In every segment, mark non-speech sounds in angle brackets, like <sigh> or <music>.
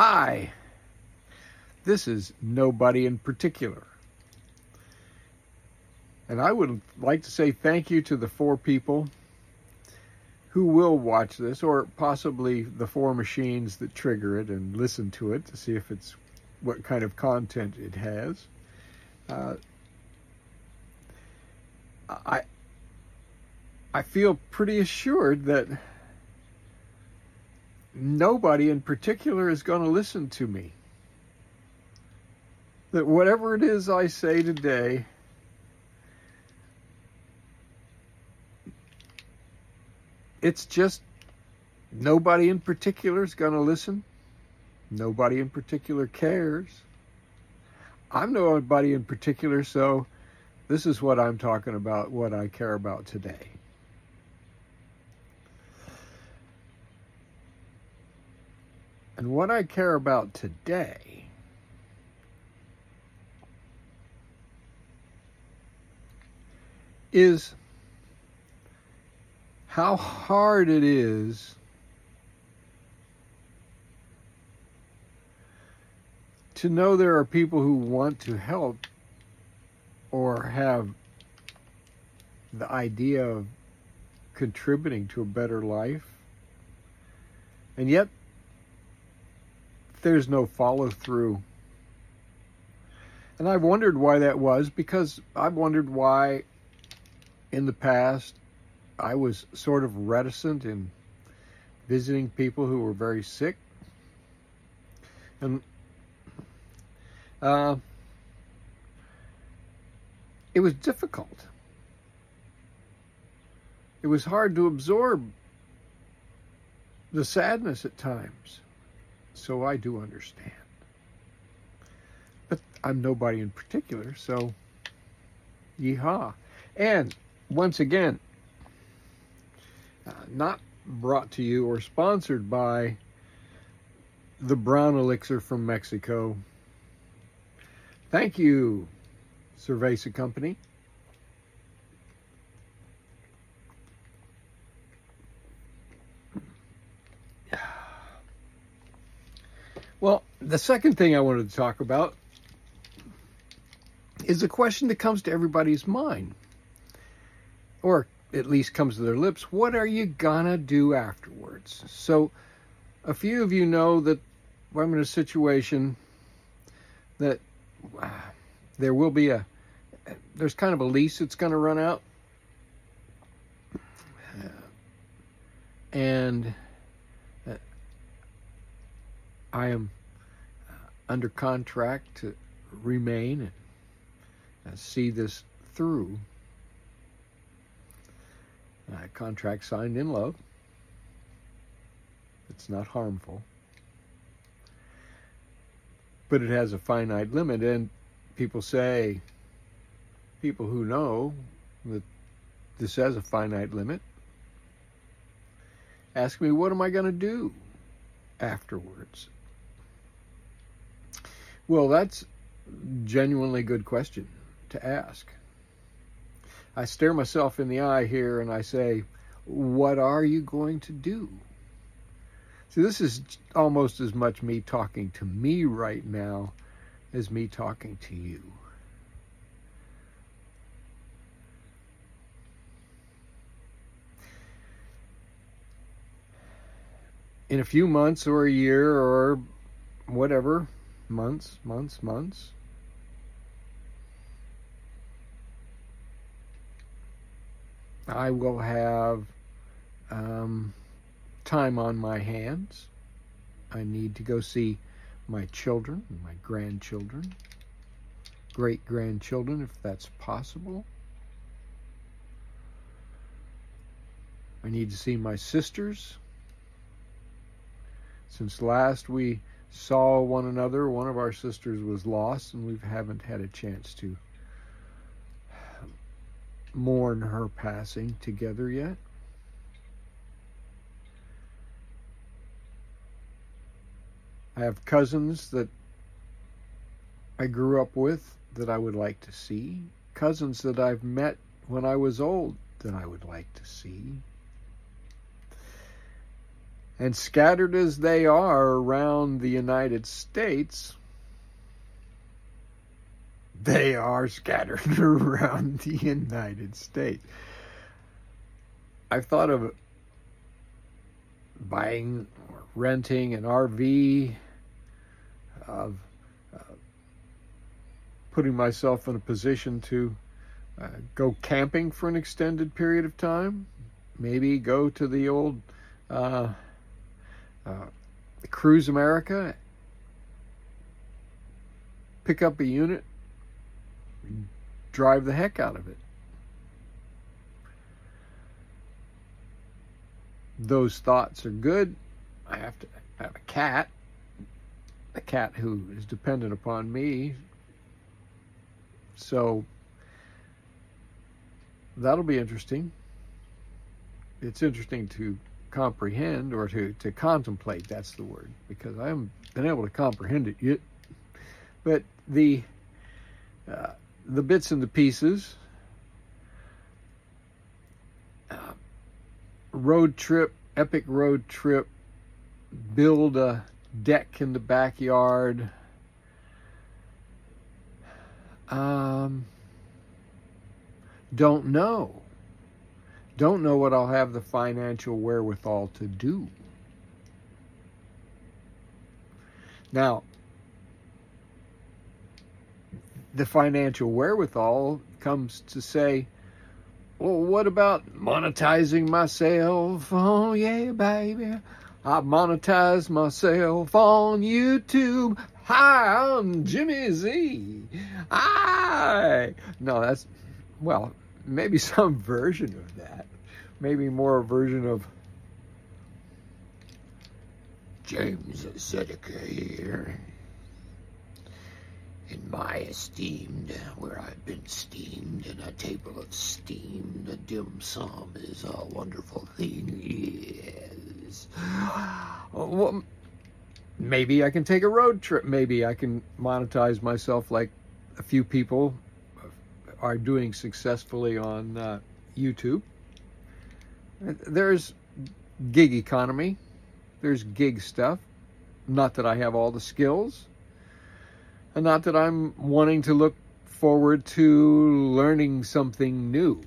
Hi, this is nobody in particular. And I would like to say thank you to the four people who will watch this, or possibly the four machines that trigger it and listen to it to see if it's what kind of content it has. Uh, I I feel pretty assured that nobody in particular is going to listen to me. That whatever it is I say today it's just nobody in particular is going to listen. Nobody in particular cares. I'm nobody in particular, so this is what I'm talking about, what I care about today. And what I care about today is how hard it is to know there are people who want to help or have the idea of contributing to a better life. And yet, there's no follow through. And I've wondered why that was because I've wondered why in the past I was sort of reticent in visiting people who were very sick. And uh, it was difficult. It was hard to absorb the sadness at times. So I do understand. But I'm nobody in particular, so yeehaw. And once again, uh, not brought to you or sponsored by the Brown Elixir from Mexico. Thank you, Cerveza Company. Well, the second thing I wanted to talk about is a question that comes to everybody's mind, or at least comes to their lips. What are you gonna do afterwards? So, a few of you know that I'm in a situation that uh, there will be a there's kind of a lease that's going to run out, uh, and uh, I am under contract to remain and see this through. A contract signed in love. It's not harmful. But it has a finite limit, and people say, people who know that this has a finite limit, ask me, what am I going to do afterwards? Well, that's genuinely good question to ask. I stare myself in the eye here and I say, What are you going to do? See, this is almost as much me talking to me right now as me talking to you. In a few months or a year or whatever, months, months, months, I will have um, time on my hands. I need to go see my children, my grandchildren, great grandchildren, if that's possible. I need to see my sisters. Since last we saw one another, one of our sisters was lost, and we haven't had a chance to mourn her passing together yet. I have cousins that I grew up with that I would like to see, cousins that I've met when I was old that I would like to see. And scattered as they are around the United States, they are scattered <laughs> around the United States. I've thought of buying or renting an RV, of uh, putting myself in a position to uh, go camping for an extended period of time, maybe go to the old uh, uh Cruise America, pick up a unit, drive the heck out of it. Those thoughts are good. I have to have a cat, a cat who is dependent upon me. So that'll be interesting. It's interesting to comprehend or to, to contemplate, that's the word, because I haven't been able to comprehend it yet. But the uh, the bits and the pieces, uh, road trip, epic road trip, build a deck in the backyard. Um, don't know. Don't know what I'll have the financial wherewithal to do. Now, the financial wherewithal comes to say, well, what about monetizing myself? Oh, yeah, baby. I monetize myself on YouTube. Hi, I'm Jimmy Z. Hi. No, that's, well, maybe <laughs> some version of that. Maybe more a version of James Zedeker here in my esteemed, where I've been steamed in a table of steam, the dim sum is a wonderful thing. Yes. Well, maybe I can take a road trip. Maybe I can monetize myself like a few people are doing successfully on uh, YouTube. There's gig economy. There's gig stuff. Not that I have all the skills and not that I'm wanting to look forward to learning something new.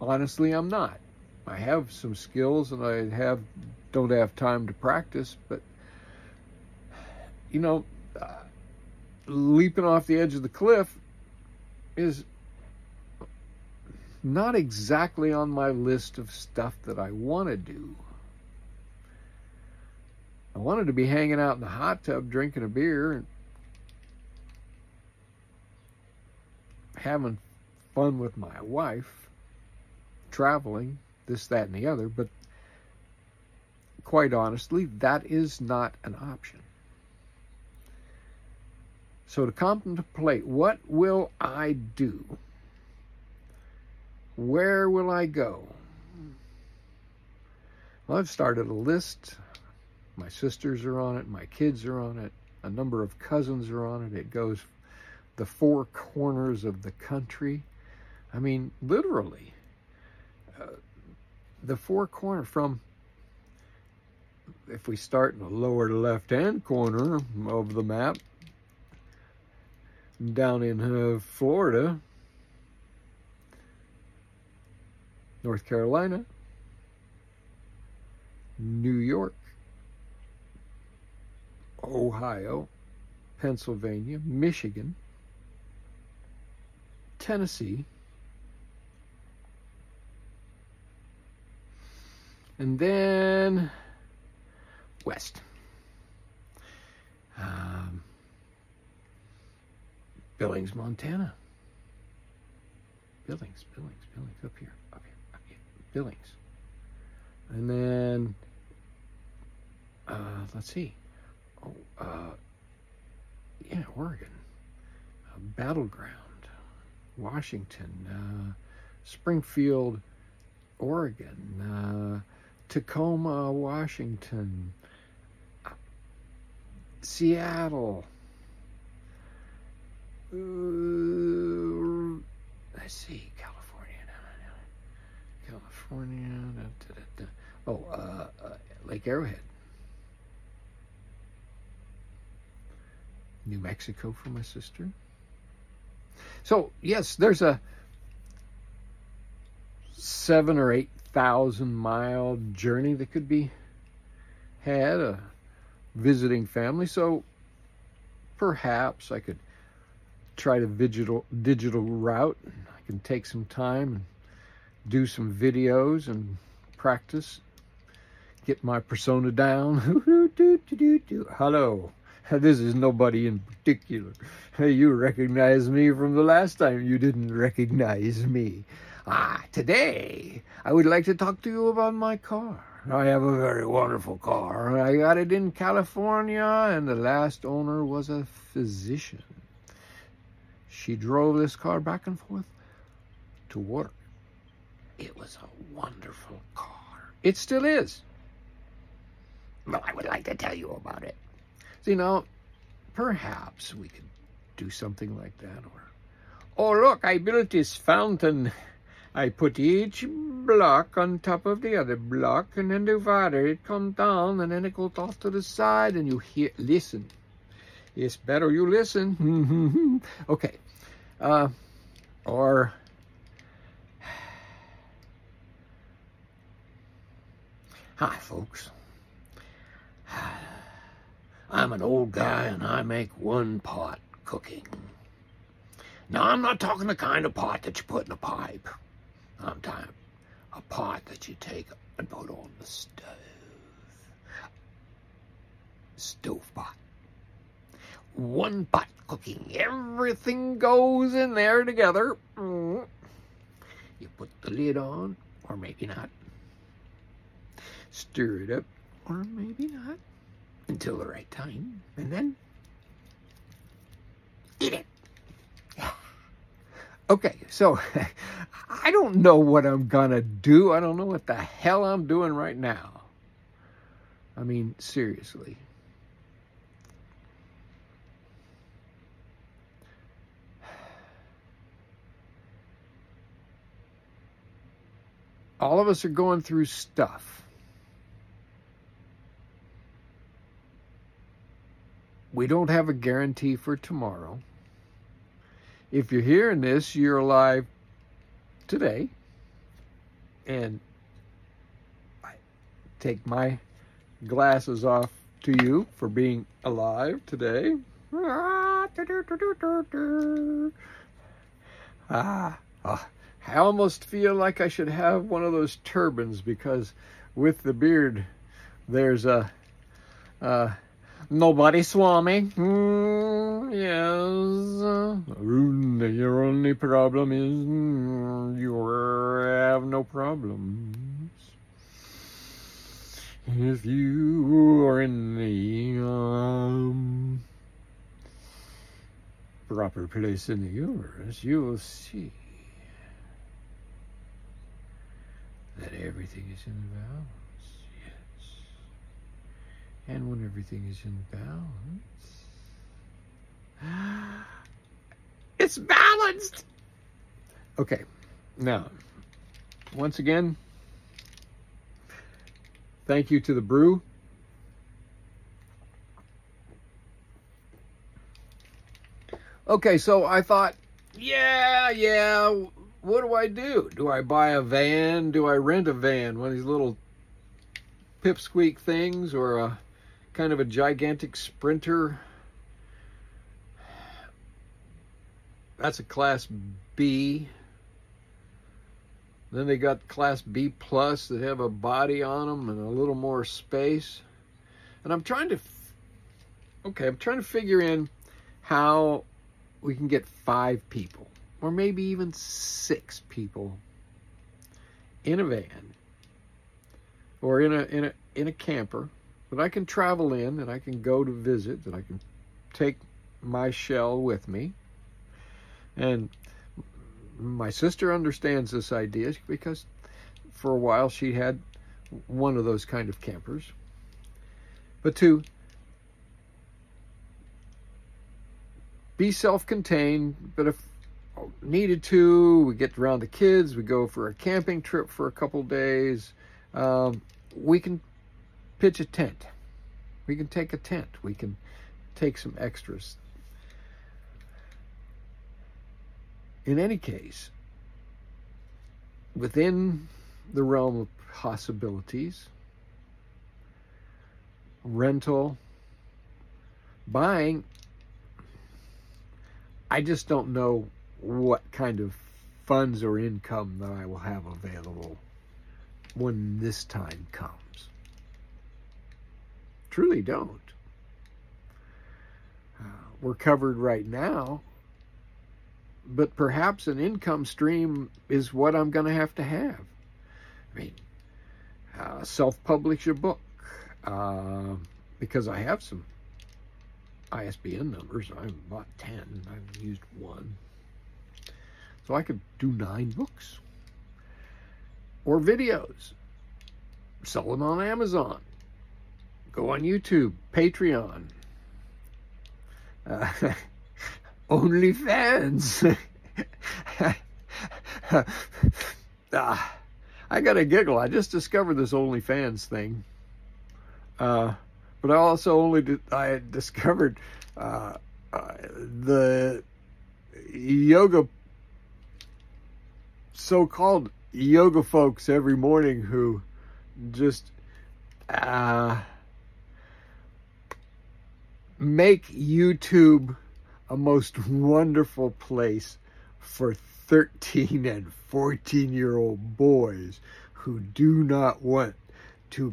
Honestly, I'm not. I have some skills and I have don't have time to practice, but you know, uh, leaping off the edge of the cliff is not exactly on my list of stuff that I want to do. I wanted to be hanging out in the hot tub drinking a beer and having fun with my wife, traveling, this, that, and the other, but quite honestly, that is not an option. So to contemplate, what will I do? Where will I go? Well, I've started a list. My sisters are on it, my kids are on it, a number of cousins are on it. It goes the four corners of the country. I mean, literally, uh, the four corner from, if we start in the lower left hand corner of the map, down in uh, Florida, North Carolina, New York, Ohio, Pennsylvania, Michigan, Tennessee. And then west. Um, Billings, Montana. Billings, Billings, Billings, up here, up here, up here. Billings. And then, uh, let's see. Oh, uh, yeah, Oregon. Uh, Battle Ground. Washington, uh, Springfield, Oregon, uh, Tacoma, Washington, Seattle. Uh, let's see, California. California. Da, da, da, oh, uh, uh, Lake Arrowhead. New Mexico for my sister. So, yes, there's a seven or eight thousand mile journey that could be had, a visiting family. So, perhaps I could try to digital digital route. I can take some time and do some videos and practice, get my persona down. <laughs> Hello. <laughs> This is nobody in particular. You recognize me from the last time you didn't recognize me. Ah, today I would like to talk to you about my car. I have a very wonderful car. I got it in California, and the last owner was a physician. She drove this car back and forth to work. It was a wonderful car. It still is. Well, I would like to tell you about it. So, you know, perhaps we could do something like that. Or, oh, look, I built this fountain. I put each block on top of the other block, and then the water, it comes down, and then it goes off to the side, and you hear, listen. It's better you listen. <laughs> okay. Uh, or, hi, folks. I'm an old guy and I make one pot cooking. Now, I'm not talking the kind of pot that you put in a pipe. I'm talking a pot that you take and put on the stove. Stove pot. One pot cooking. Everything goes in there together. Mm. You put the lid on, or maybe not. Stir it up, or maybe not until the right time, and then eat it. <sighs> Okay, so <laughs> I don't know what I'm gonna do. I don't know what the hell I'm doing right now. I mean, seriously. All of us are going through stuff. we don't have a guarantee for tomorrow. If you're hearing this, you're alive today. And I take my glasses off to you for being alive today. Ah, ah, I almost feel like I should have one of those turbans because with the beard, there's a, uh, Nobody Swami. Mm, yes. Your only problem is mm, you have no problems. If you are in the um, proper place in the universe, you will see that everything is in balance. Yes. And when everything is in balance, <gasps> it's balanced. Okay, now, once again, thank you to the brew. Okay, so I thought, yeah, yeah, what do I do? Do I buy a van? Do I rent a van? One of these little pipsqueak things or a kind of a gigantic sprinter. That's a class B. Then they got class B plus that have a body on them and a little more space. And I'm trying to, okay, I'm trying to figure in how we can get five people or maybe even six people in a van or in a in a in a camper that I can travel in, that I can go to visit, that I can take my shell with me. And my sister understands this idea because for a while she had one of those kind of campers. But to be self contained, but if needed to, we get around the kids, we go for a camping trip for a couple days, um, we can pitch a tent. We can take a tent. We can take some extras. In any case, within the realm of possibilities, rental, buying, I just don't know what kind of funds or income that I will have available when this time comes. Truly don't. Uh, we're covered right now, but perhaps an income stream is what I'm going to have to have. I mean, uh, self publish a book uh, because I have some ISBN numbers. I've bought 10, I've used one. So I could do nine books or videos. Sell them on Amazon. Go on YouTube, Patreon, uh, <laughs> OnlyFans. <laughs> ah, I got a giggle. I just discovered this OnlyFans thing. Uh, but I also only did, I discovered uh, uh, the yoga so-called yoga folks every morning who just uh, make YouTube a most wonderful place for 13 <laughs> and 14 year old boys who do not want to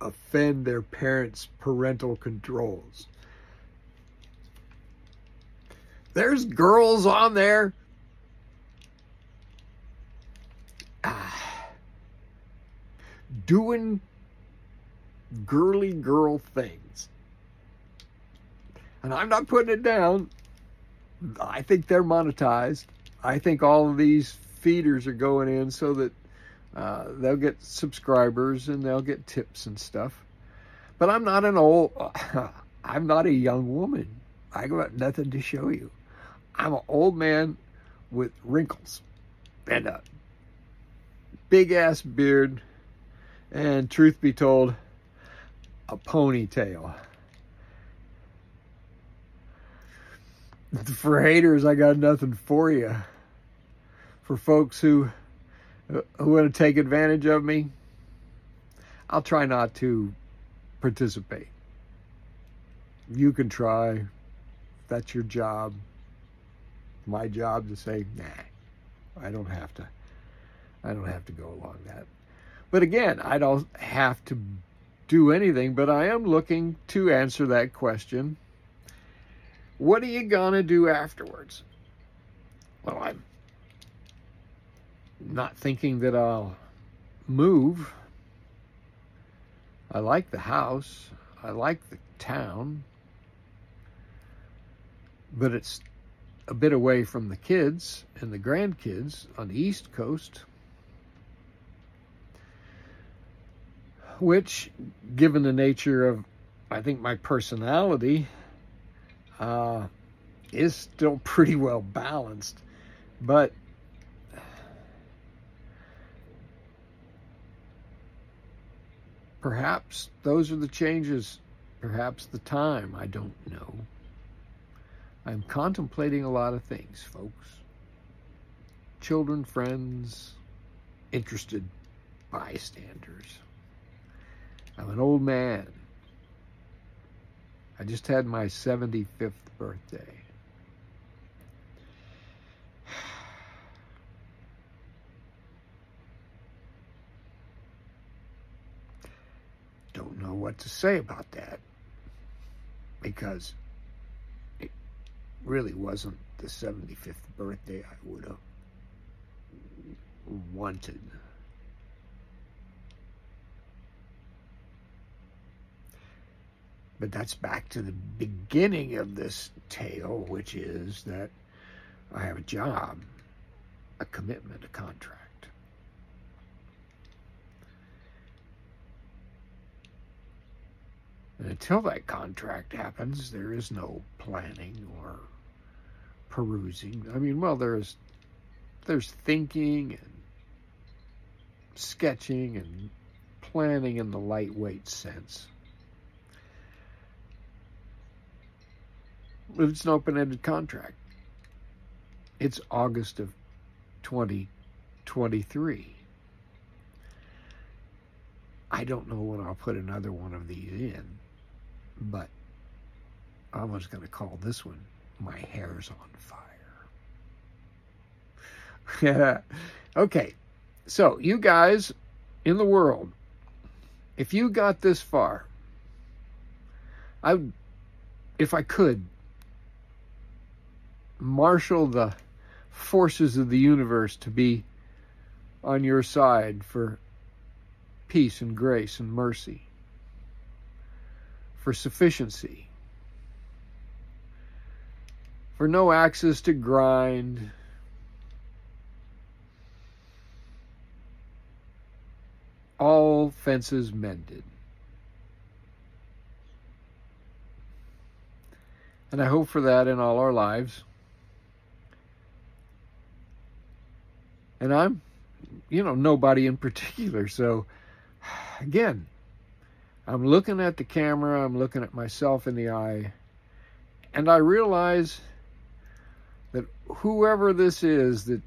offend their parents' parental controls. There's girls on there ah, doing girly girl things. And I'm not putting it down. I think they're monetized. I think all of these feeders are going in so that uh, they'll get subscribers and they'll get tips and stuff. But I'm not an old, <laughs> I'm not a young woman. I got nothing to show you. I'm an old man with wrinkles and a big ass beard, and truth be told, a ponytail. <laughs> For haters, I got nothing for you. For folks who who want to take advantage of me, I'll try not to participate. You can try. That's your job. My job to say, nah, I don't have to. I don't have to go along that. But again, I don't have to do anything, but I am looking to answer that question. What are you going to do afterwards? Well, I'm not thinking that I'll move. I like the house. I like the town. But it's a bit away from the kids and the grandkids on the East Coast. Which, given the nature of, I think, my personality, uh, is still pretty well balanced. But Perhaps those are the changes, perhaps the time, I don't know. I'm contemplating a lot of things, folks. Children, friends, interested bystanders. I'm an old man. I just had my 75th birthday. <sighs> don't know what to say about that because it really wasn't the 75th birthday I would have wanted. But that's back to the beginning of this tale, which is that I have a job, a commitment, a contract. And until that contract happens, there is no planning or perusing. I mean, well, there's there's thinking and sketching and planning in the lightweight sense. It's an open ended contract. It's August of 2023. I don't know when I'll put another one of these in, but I was going to call this one My Hair's on Fire. <laughs> okay, so you guys in the world, if you got this far, I, if I could, marshal the forces of the universe to be on your side for peace and grace and mercy, for sufficiency, for no axes to grind. All fences mended. And I hope for that in all our lives. And I'm, you know, nobody in particular. So, again, I'm looking at the camera, I'm looking at myself in the eye, and I realize that whoever this is, that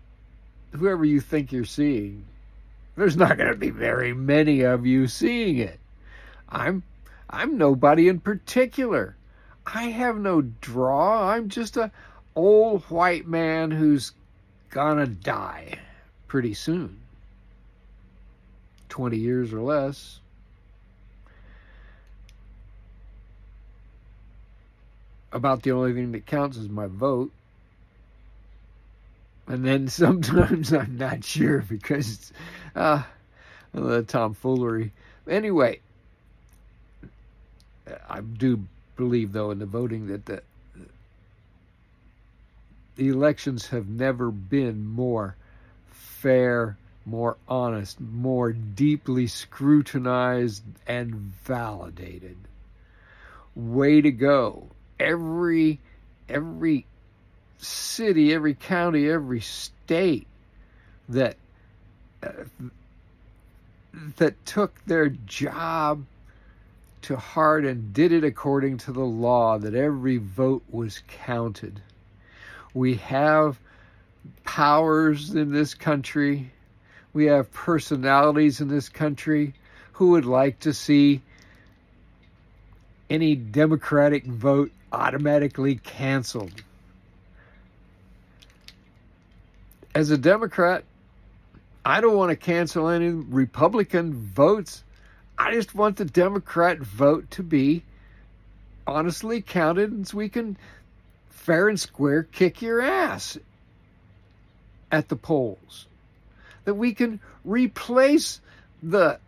whoever you think you're seeing, there's not going to be very many of you seeing it. I'm I'm nobody in particular. I have no draw. I'm just a old white man who's gonna die pretty soon. 20 years or less. About the only thing that counts is my vote. And then <laughs> sometimes I'm not sure because it's uh, the tomfoolery. Anyway, I do believe, though, in the voting that the, the elections have never been more fair, more honest, more deeply scrutinized and validated. Way to go. Every every city, every county, every state that uh, that took their job to heart and did it according to the law that every vote was counted. We have powers in this country. We have personalities in this country who would like to see any Democratic vote automatically canceled. As a Democrat, I don't want to cancel any Republican votes. I just want the Democrat vote to be honestly counted so we can fair and square kick your ass at the polls. That we can replace the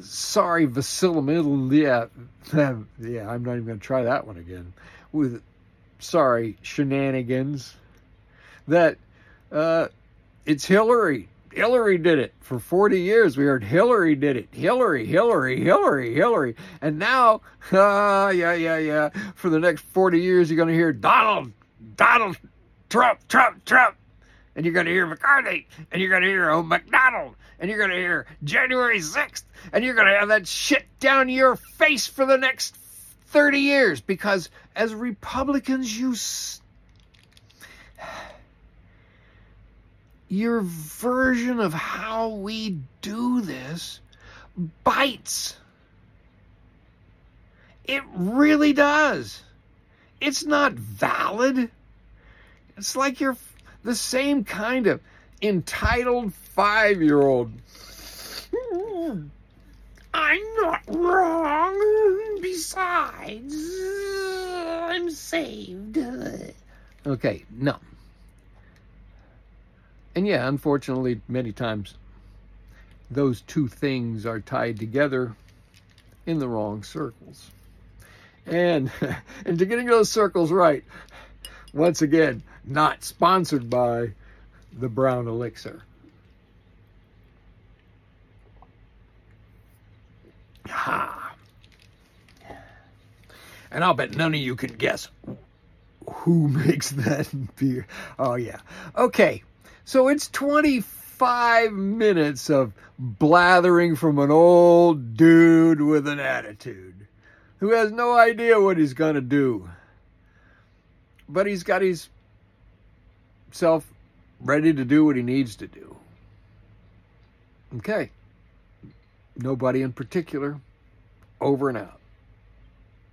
sorry Vasilimiddle yeah yeah I'm not even going to try that one again with sorry shenanigans that uh, it's Hillary Hillary did it for 40 years. We heard Hillary did it. Hillary, Hillary, Hillary, Hillary. And now, uh, <laughs> yeah, yeah, yeah. For the next 40 years, you're going to hear Donald, Donald, Trump, Trump, Trump and you're going to hear McCarthy, and you're going to hear oh, McDonald, and you're going to hear January 6th, and you're going to have that shit down your face for the next 30 years because as Republicans, you. S- your version of how we do this bites. It really does. It's not valid. It's like you're the same kind of entitled five year old. I'm not wrong. Besides, I'm saved. Okay, no. And yeah, unfortunately, many times those two things are tied together in the wrong circles. And <laughs> and to getting those circles right, once again, not sponsored by the Brown Elixir. Ha! And I'll bet none of you can guess who <laughs> makes that beer. Oh, yeah. Okay, so it's 25 minutes of blathering from an old dude with an attitude who has no idea what he's going to do. But he's got his self ready to do what he needs to do. Okay. Nobody in particular. Over and out.